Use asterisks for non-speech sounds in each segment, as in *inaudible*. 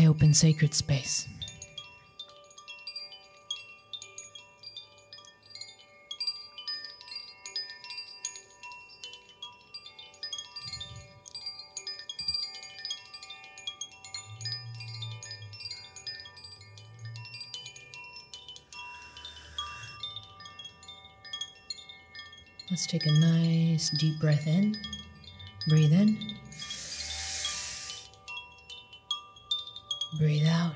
I open sacred space. Let's take a nice deep breath in. Breathe in. Breathe out.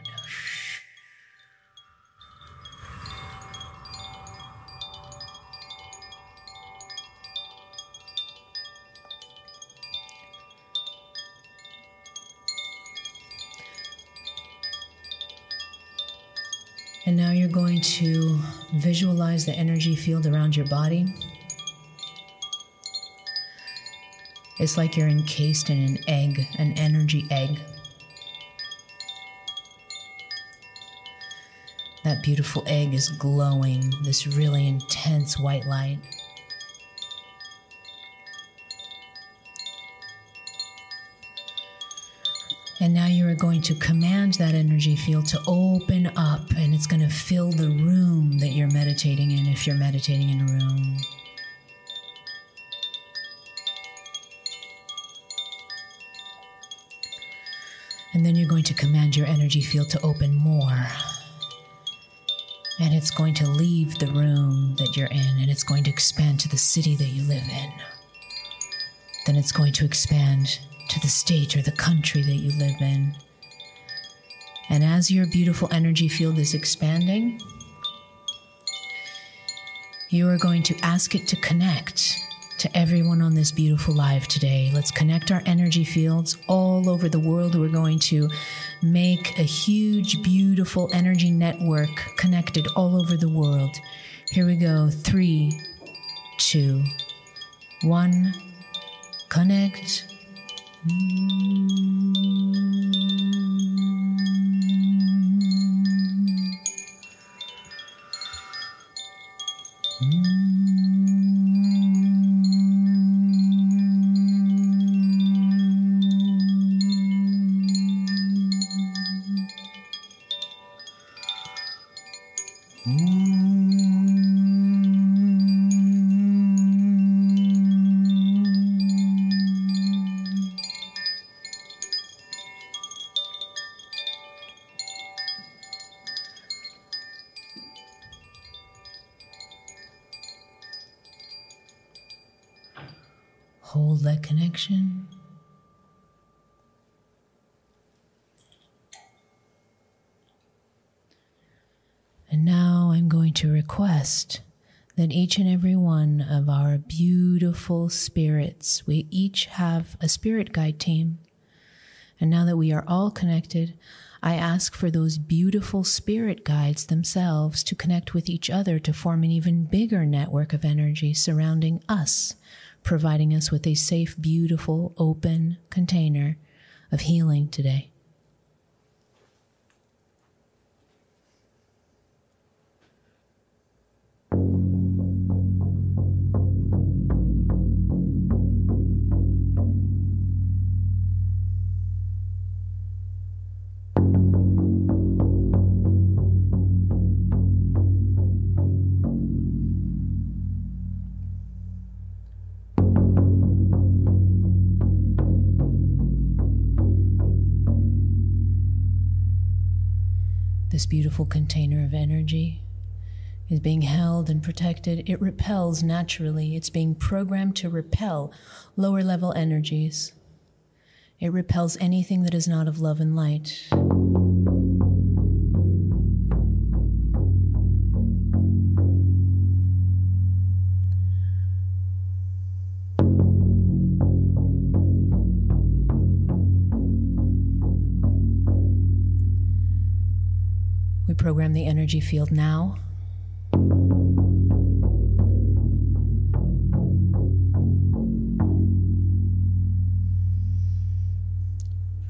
And now you're going to visualize the energy field around your body. It's like you're encased in an egg, an energy egg. That beautiful egg is glowing, this really intense white light. And now you are going to command that energy field to open up, and it's going to fill the room that you're meditating in if you're meditating in a room. And then you're going to command your energy field to open more. And it's going to leave the room that you're in and it's going to expand to the city that you live in. Then it's going to expand to the state or the country that you live in. And as your beautiful energy field is expanding, you are going to ask it to connect to everyone on this beautiful live today. Let's connect our energy fields all over the world. We're going to make a huge, beautiful energy network connected all over the world. Here we go. Three, two, one. Connect. Hold to request that each and every one of our beautiful spirits, we each have a spirit guide team. And now that we are all connected, I ask for those beautiful spirit guides themselves to connect with each other to form an even bigger network of energy surrounding us, providing us with a safe, beautiful, open container of healing today. This beautiful container of energy is being held and protected. It repels naturally. It's being programmed to repel lower level energies. It repels anything that is not of love and light. Program the energy field now.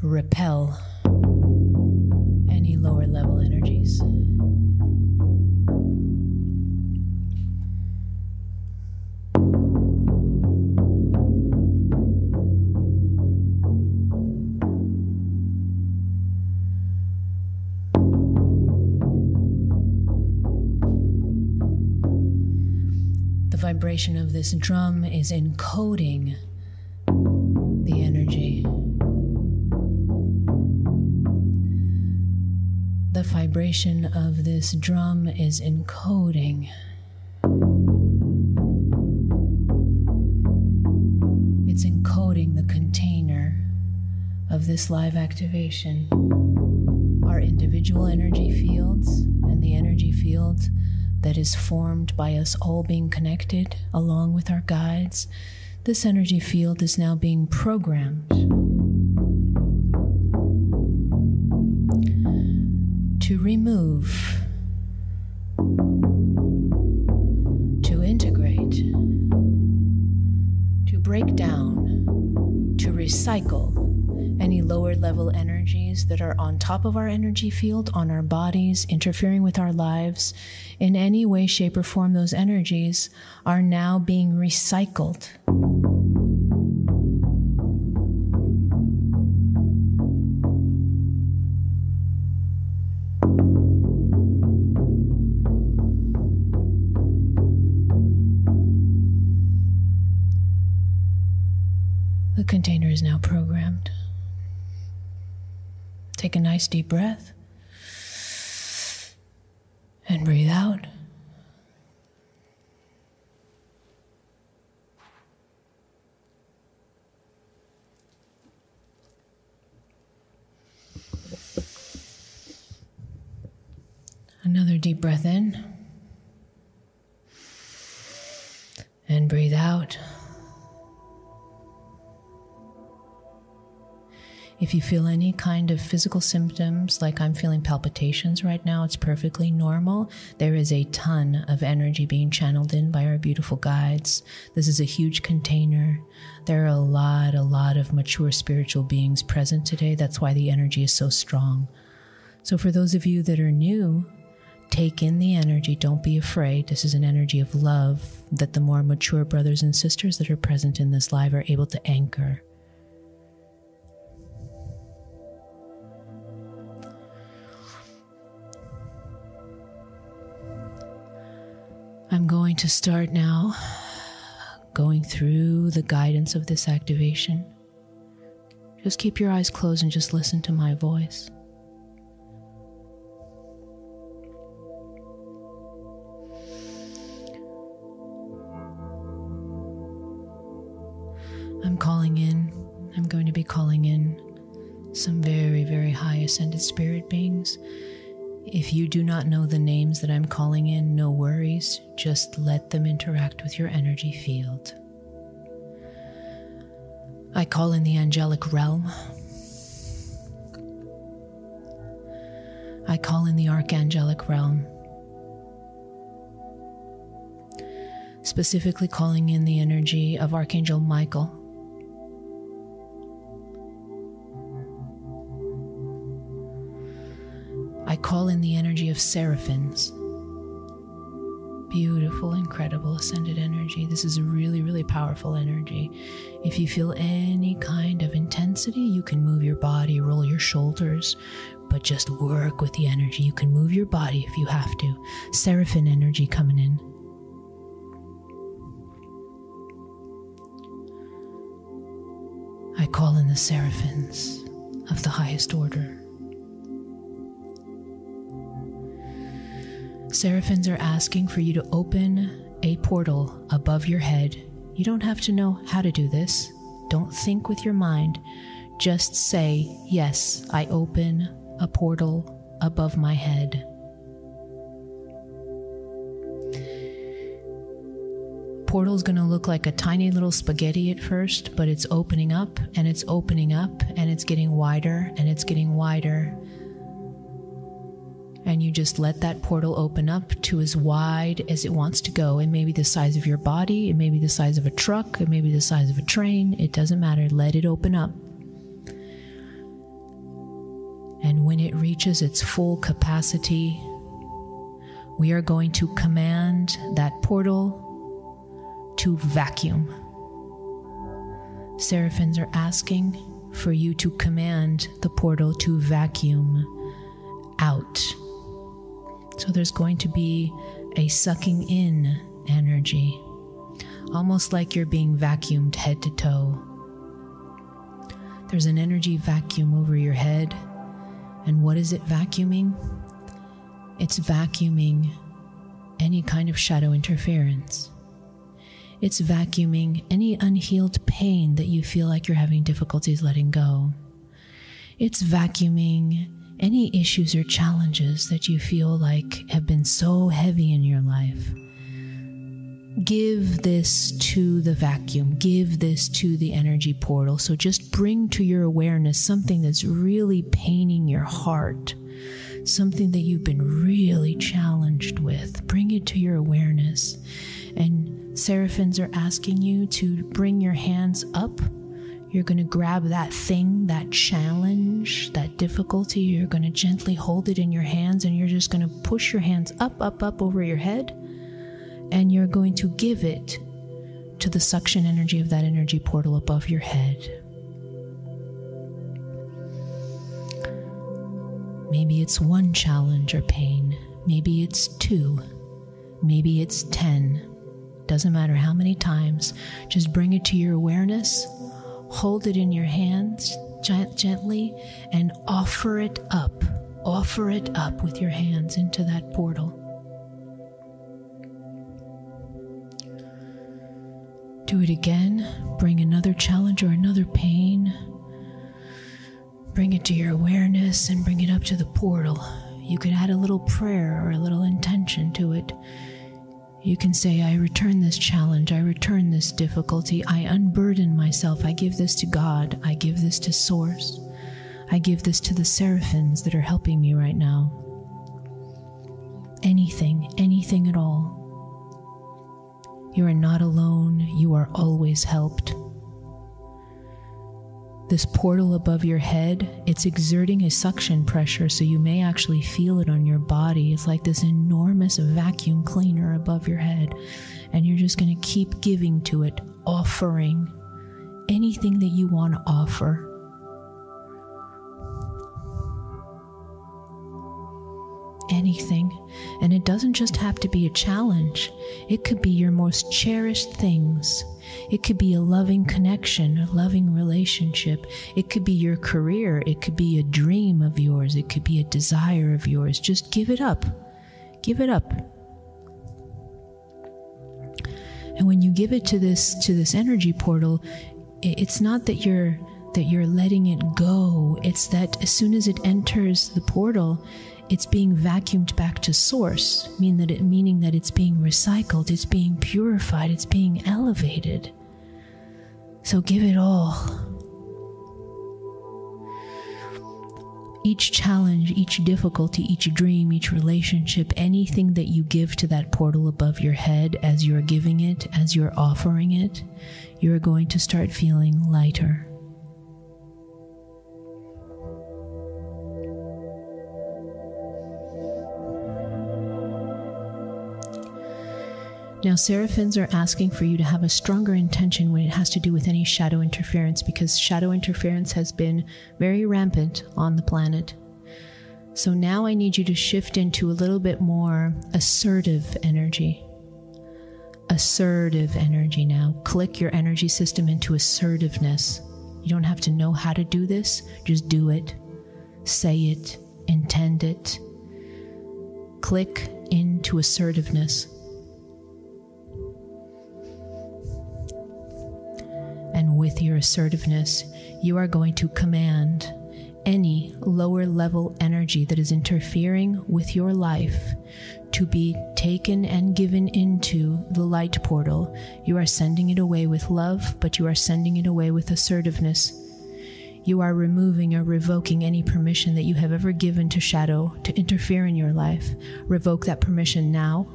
Repel vibration of this drum is encoding the energy. The vibration of this drum is encoding. It's encoding the container of this live activation. Our individual energy fields and the energy fields that is formed by us all being connected along with our guides, this energy field is now being programmed to remove, to integrate, to break down, to recycle any lower level energies that are on top of our energy field, on our bodies, interfering with our lives. In any way, shape, or form, those energies are now being recycled. The container is now programmed. Take a nice deep breath and breathe out. Another deep breath in and breathe out. If you feel any kind of physical symptoms, like I'm feeling palpitations right now, it's perfectly normal. There is a ton of energy being channeled in by our beautiful guides. This is a huge container. There are a lot, a lot of mature spiritual beings present today. That's why the energy is so strong. So, for those of you that are new, take in the energy. Don't be afraid. This is an energy of love that the more mature brothers and sisters that are present in this live are able to anchor. I'm going to start now going through the guidance of this activation. Just keep your eyes closed and just listen to my voice. I'm calling in, I'm going to be calling in some very, very high ascended spirit beings if you do not know the names that I'm calling in, no worries. Just let them interact with your energy field. I call in the angelic realm. I call in the archangelic realm. Specifically, calling in the energy of Archangel Michael. Call in the energy of seraphims. Beautiful, incredible ascended energy. This is a really, really powerful energy. If you feel any kind of intensity, you can move your body, roll your shoulders, but just work with the energy. You can move your body if you have to. Seraphim energy coming in. I call in the seraphims of the highest order. Seraphims are asking for you to open a portal above your head. You don't have to know how to do this. Don't think with your mind. Just say, Yes, I open a portal above my head. Portal is going to look like a tiny little spaghetti at first, but it's opening up and it's opening up and it's getting wider and it's getting wider and you just let that portal open up to as wide as it wants to go. It may be the size of your body, it may be the size of a truck, it may be the size of a train. It doesn't matter. Let it open up. And when it reaches its full capacity, we are going to command that portal to vacuum. Seraphins are asking for you to command the portal to vacuum out. So there's going to be a sucking in energy. almost like you're being vacuumed head to toe. There's an energy vacuum over your head. And what is it vacuuming? It's vacuuming any kind of shadow interference. It's vacuuming any unhealed pain that you feel like you're having difficulties letting go. It's vacuuming any issues or challenges that you feel like have been so heavy in your life. Give this to the vacuum, give this to the energy portal. So just bring to your awareness something that's really paining your heart, something that you've been really challenged with. Bring it to your awareness. And Seraphins are asking you to bring your hands up you're going to grab that thing, that challenge, that difficulty. You're going to gently hold it in your hands and you're just going to push your hands up, up, up over your head. And you're going to give it to the suction energy of that energy portal above your head. Maybe it's one challenge or pain. Maybe it's two. Maybe it's 10. Doesn't matter how many times. Just bring it to your awareness hold it in your hands gently and offer it up. Offer it up with your hands into that portal. Do it again. Bring another challenge or another pain. Bring it to your awareness and bring it up to the portal. You could add a little prayer or a little intention to it you can say, I return this challenge, I return this difficulty, I unburden myself, I give this to God, I give this to Source, I give this to the seraphins that are helping me right now. Anything, anything at all. You are not alone, you are always helped this portal above your head, it's exerting a suction pressure, so you may actually feel it on your body. It's like this enormous vacuum cleaner above your head, and you're just going to keep giving to it, offering anything that you want to offer. Anything. And it doesn't just have to be a challenge, it could be your most cherished things. It could be a loving connection, a loving relationship. It could be your career. It could be a dream of yours. It could be a desire of yours. Just give it up. Give it up. And when you give it to this to this energy portal, it's not that you're that you're letting it go. It's that as soon as it enters the portal, it's being vacuumed back to source, mean that it, meaning that it's being recycled, it's being purified, it's being elevated. So give it all. Each challenge, each difficulty, each dream, each relationship, anything that you give to that portal above your head as you're giving it, as you're offering it, you're going to start feeling lighter Now, seraphins are asking for you to have a stronger intention when it has to do with any shadow interference because shadow interference has been very rampant on the planet. So now I need you to shift into a little bit more assertive energy. Assertive energy now. Click your energy system into assertiveness. You don't have to know how to do this, just do it. Say it, intend it. Click into assertiveness. With your assertiveness, you are going to command any lower level energy that is interfering with your life to be taken and given into the light portal. You are sending it away with love, but you are sending it away with assertiveness. You are removing or revoking any permission that you have ever given to shadow to interfere in your life. Revoke that permission now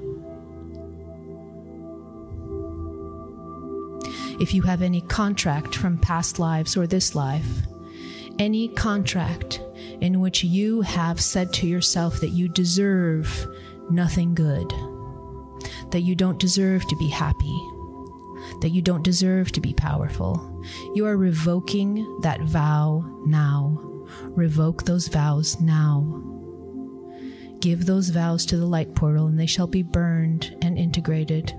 if you have any contract from past lives or this life, any contract in which you have said to yourself that you deserve nothing good, that you don't deserve to be happy, that you don't deserve to be powerful, you are revoking that vow now. Revoke those vows now. Give those vows to the light portal, and they shall be burned and integrated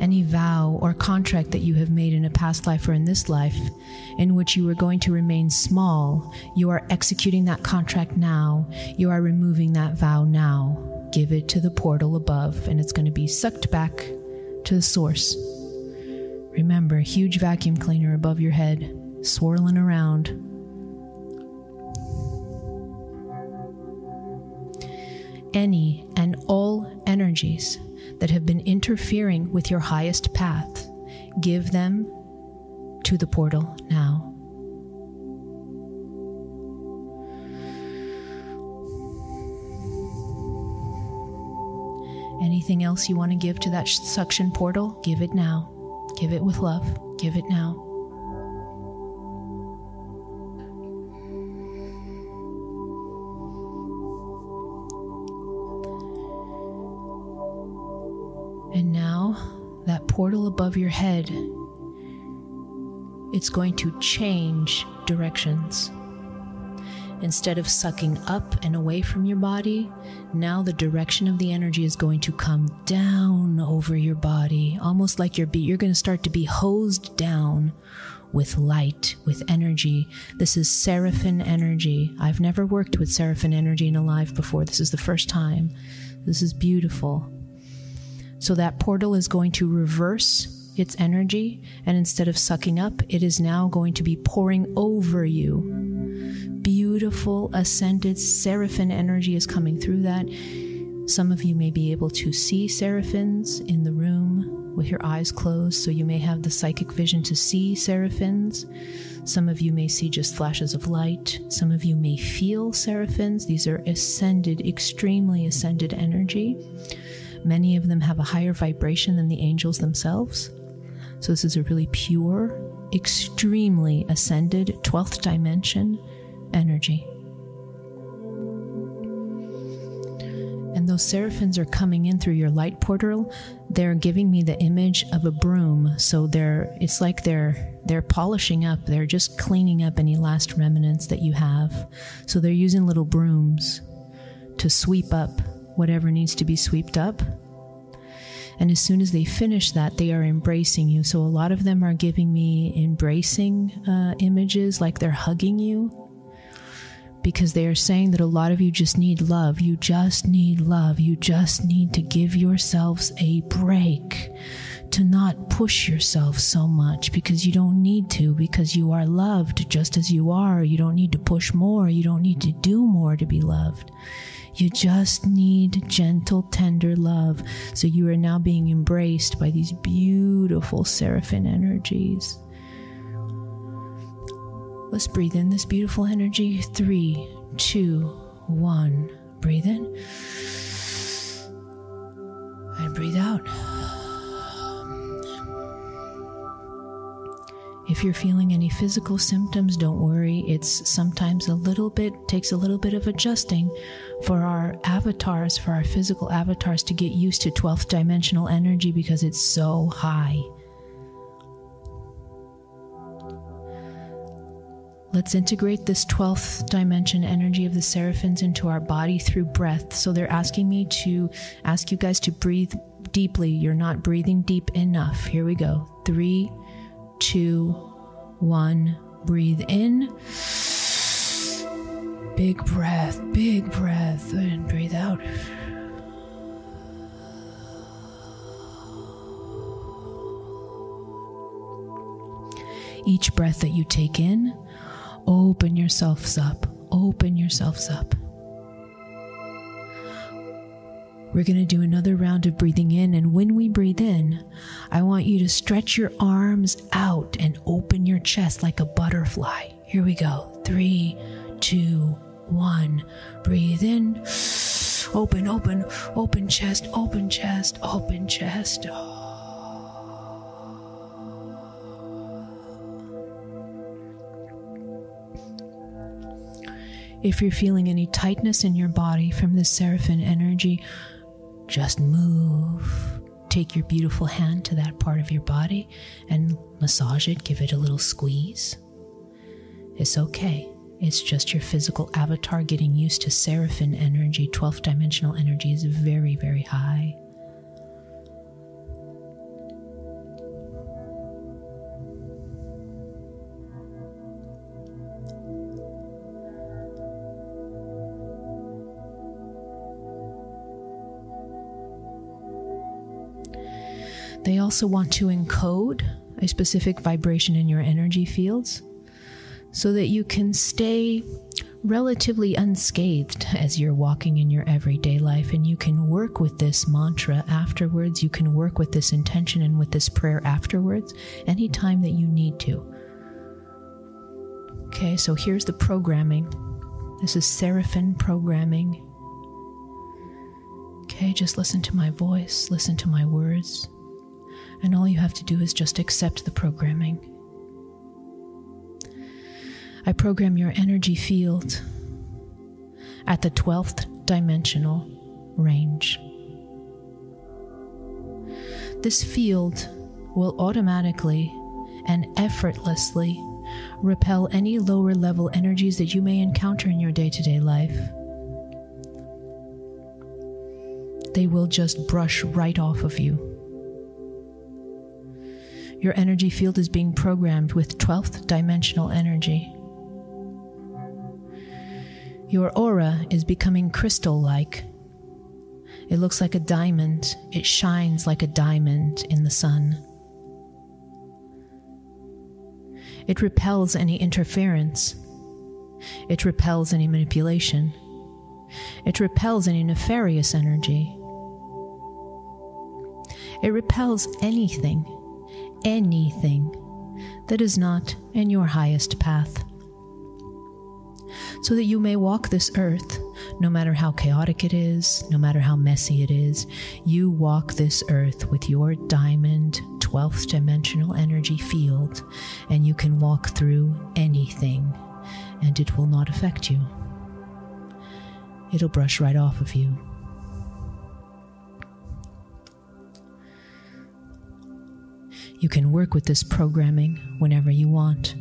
any vow or contract that you have made in a past life or in this life in which you were going to remain small, you are executing that contract now. You are removing that vow now. Give it to the portal above, and it's going to be sucked back to the source. Remember, huge vacuum cleaner above your head, swirling around. Any and all energies that have been interfering with your highest path, give them to the portal now. Anything else you want to give to that suction portal, give it now. Give it with love. Give it now. Portal above your head, it's going to change directions. Instead of sucking up and away from your body, now the direction of the energy is going to come down over your body, almost like you're, be- you're going to start to be hosed down with light, with energy. This is Seraphim energy. I've never worked with Seraphim energy in a live before. This is the first time. This is beautiful. So that portal is going to reverse its energy, and instead of sucking up, it is now going to be pouring over you. Beautiful, ascended seraphim energy is coming through that. Some of you may be able to see seraphims in the room with your eyes closed, so you may have the psychic vision to see seraphims. Some of you may see just flashes of light. Some of you may feel seraphims. These are ascended, extremely ascended energy. Many of them have a higher vibration than the angels themselves. So, this is a really pure, extremely ascended 12th dimension energy. And those seraphims are coming in through your light portal. They're giving me the image of a broom. So they're it's like they're they're polishing up. They're just cleaning up any last remnants that you have. So they're using little brooms to sweep up whatever needs to be swept up. And as soon as they finish that, they are embracing you. So a lot of them are giving me embracing uh, images, like they're hugging you. Because they are saying that a lot of you just need love. You just need love. You just need to give yourselves a break to not push yourself so much because you don't need to, because you are loved just as you are. You don't need to push more. You don't need to do more to be loved. You just need gentle, tender love. So you are now being embraced by these beautiful seraphim energies. Let's breathe in this beautiful energy. Three, two, one. Breathe in. And breathe out. If you're feeling any physical symptoms, don't worry. It's sometimes a little bit, takes a little bit of adjusting for our avatars, for our physical avatars to get used to 12th dimensional energy because it's so high. Let's integrate this 12th dimension energy of the seraphims into our body through breath. So they're asking me to ask you guys to breathe deeply. You're not breathing deep enough. Here we go. Three, two, one. Breathe in. Big breath, big breath, and breathe out. Each breath that you take in, open yourselves up, open yourselves up. We're going to do another round of breathing in. And when we breathe in, I want you to stretch your arms out and open your chest like a butterfly. Here we go. Three, two, one. Breathe in. Open, open, open chest, open chest, open chest. If you're feeling any tightness in your body from this seraphim energy, just move. Take your beautiful hand to that part of your body and massage it, give it a little squeeze. It's okay. It's just your physical avatar getting used to seraphim energy. 12th dimensional energy is very, very high. They also want to encode a specific vibration in your energy fields so that you can stay relatively unscathed as you're walking in your everyday life. And you can work with this mantra afterwards. You can work with this intention and with this prayer afterwards anytime that you need to. Okay, so here's the programming. This is Seraphim programming. Okay, just listen to my voice, listen to my words, and all you have to do is just accept the programming. I program your energy field at the 12th dimensional range. This field will automatically and effortlessly repel any lower level energies that you may encounter in your day to day life. They will just brush right off of you. Your energy field is being programmed with 12th dimensional energy. Your aura is becoming crystal like. It looks like a diamond, it shines like a diamond in the sun. It repels any interference. It repels any manipulation. It repels any nefarious energy. It repels anything, anything that is not in your highest path so that you may walk this earth, no matter how chaotic it is, no matter how messy it is. You walk this earth with your diamond 12th dimensional energy field, and you can walk through anything, and it will not affect you. It'll brush right off of you. You can work with this programming whenever you want.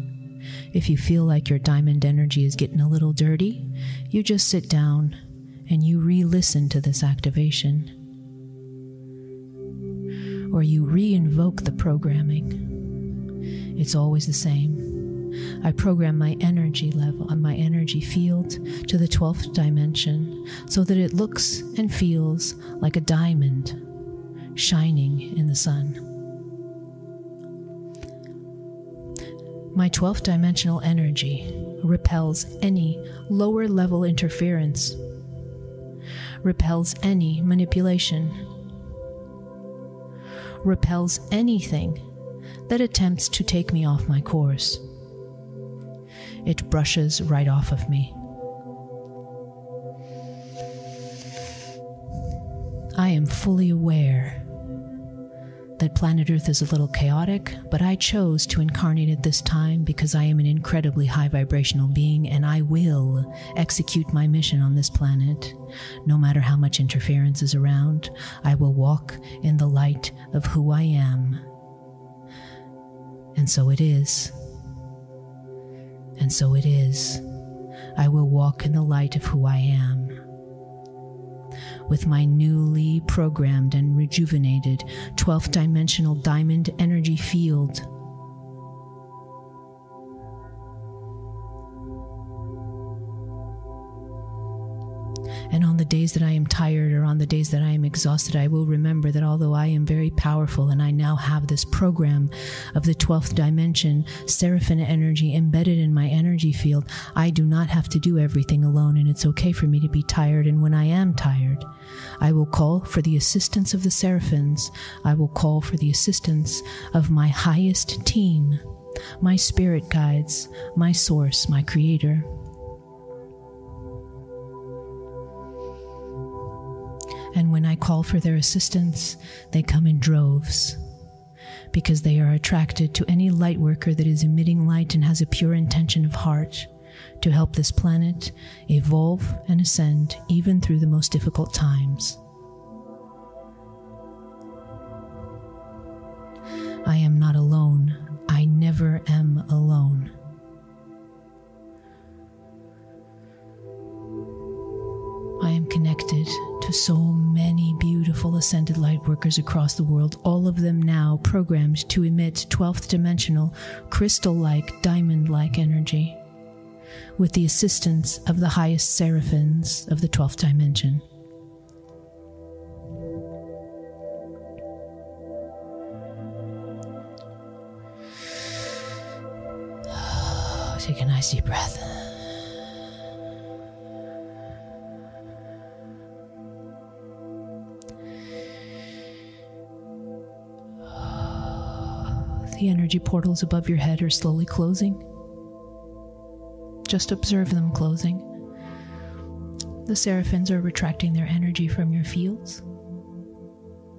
If you feel like your diamond energy is getting a little dirty, you just sit down and you re listen to this activation. Or you re invoke the programming. It's always the same. I program my energy level and my energy field to the 12th dimension so that it looks and feels like a diamond shining in the sun. My 12th dimensional energy repels any lower level interference, repels any manipulation, repels anything that attempts to take me off my course. It brushes right off of me. I am fully aware that planet Earth is a little chaotic, but I chose to incarnate at this time because I am an incredibly high vibrational being and I will execute my mission on this planet. No matter how much interference is around, I will walk in the light of who I am. And so it is. And so it is. I will walk in the light of who I am with my newly programmed and rejuvenated 12th dimensional diamond energy field. And on the days that I am tired or on the days that I am exhausted, I will remember that although I am very powerful and I now have this program of the 12th dimension, seraphim energy embedded in my energy field, I do not have to do everything alone. And it's okay for me to be tired. And when I am tired, I will call for the assistance of the seraphims. I will call for the assistance of my highest team, my spirit guides, my source, my creator. And when I call for their assistance, they come in droves because they are attracted to any light worker that is emitting light and has a pure intention of heart to help this planet evolve and ascend even through the most difficult times. I am not alone. I never am alone. to so many beautiful ascended light workers across the world, all of them now programmed to emit 12th dimensional, crystal like, diamond like energy, with the assistance of the highest seraphims of the 12th dimension. *sighs* Take a nice deep breath. The energy portals above your head are slowly closing. Just observe them closing. The seraphins are retracting their energy from your fields.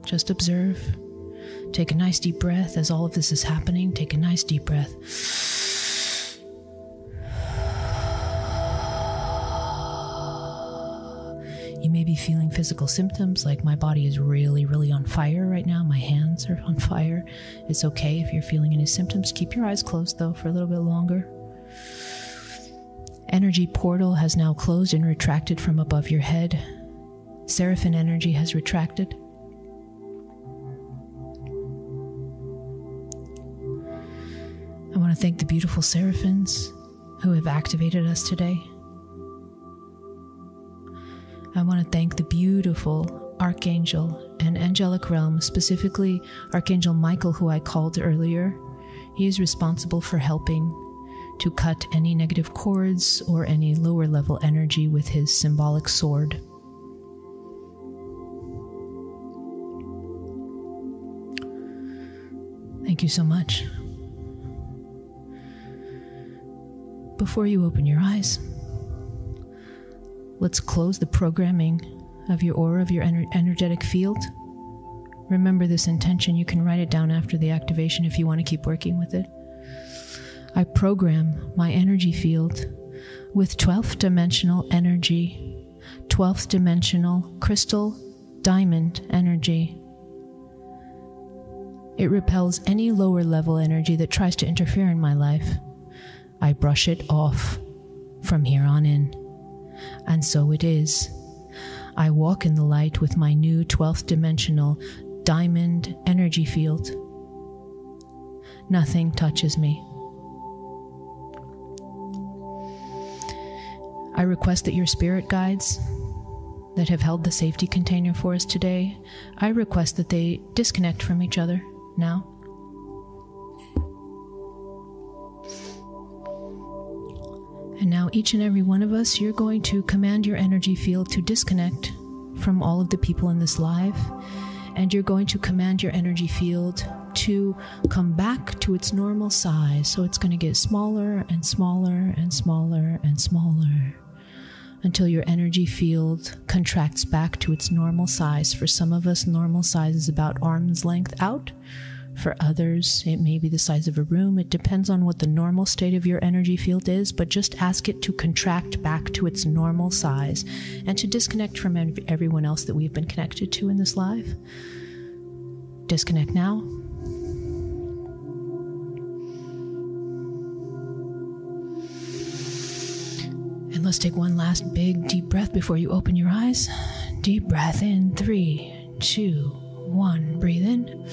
Just observe. Take a nice deep breath as all of this is happening. Take a nice deep breath. Physical symptoms like my body is really, really on fire right now. My hands are on fire. It's okay if you're feeling any symptoms. Keep your eyes closed though for a little bit longer. Energy portal has now closed and retracted from above your head. Seraphim energy has retracted. I want to thank the beautiful seraphims who have activated us today. I want to thank the beautiful Archangel and angelic realm, specifically Archangel Michael, who I called earlier. He is responsible for helping to cut any negative cords or any lower level energy with his symbolic sword. Thank you so much. Before you open your eyes, Let's close the programming of your aura, of your ener- energetic field. Remember this intention. You can write it down after the activation if you want to keep working with it. I program my energy field with 12th dimensional energy, 12th dimensional crystal diamond energy. It repels any lower level energy that tries to interfere in my life. I brush it off from here on in. And so it is. I walk in the light with my new 12th dimensional diamond energy field. Nothing touches me. I request that your spirit guides that have held the safety container for us today, I request that they disconnect from each other now. And now, each and every one of us, you're going to command your energy field to disconnect from all of the people in this live. And you're going to command your energy field to come back to its normal size. So it's going to get smaller and smaller and smaller and smaller until your energy field contracts back to its normal size. For some of us, normal size is about arm's length out. For others, it may be the size of a room. It depends on what the normal state of your energy field is, but just ask it to contract back to its normal size and to disconnect from everyone else that we've been connected to in this life. Disconnect now. And let's take one last big deep breath before you open your eyes. Deep breath in three, two, one. Breathe in.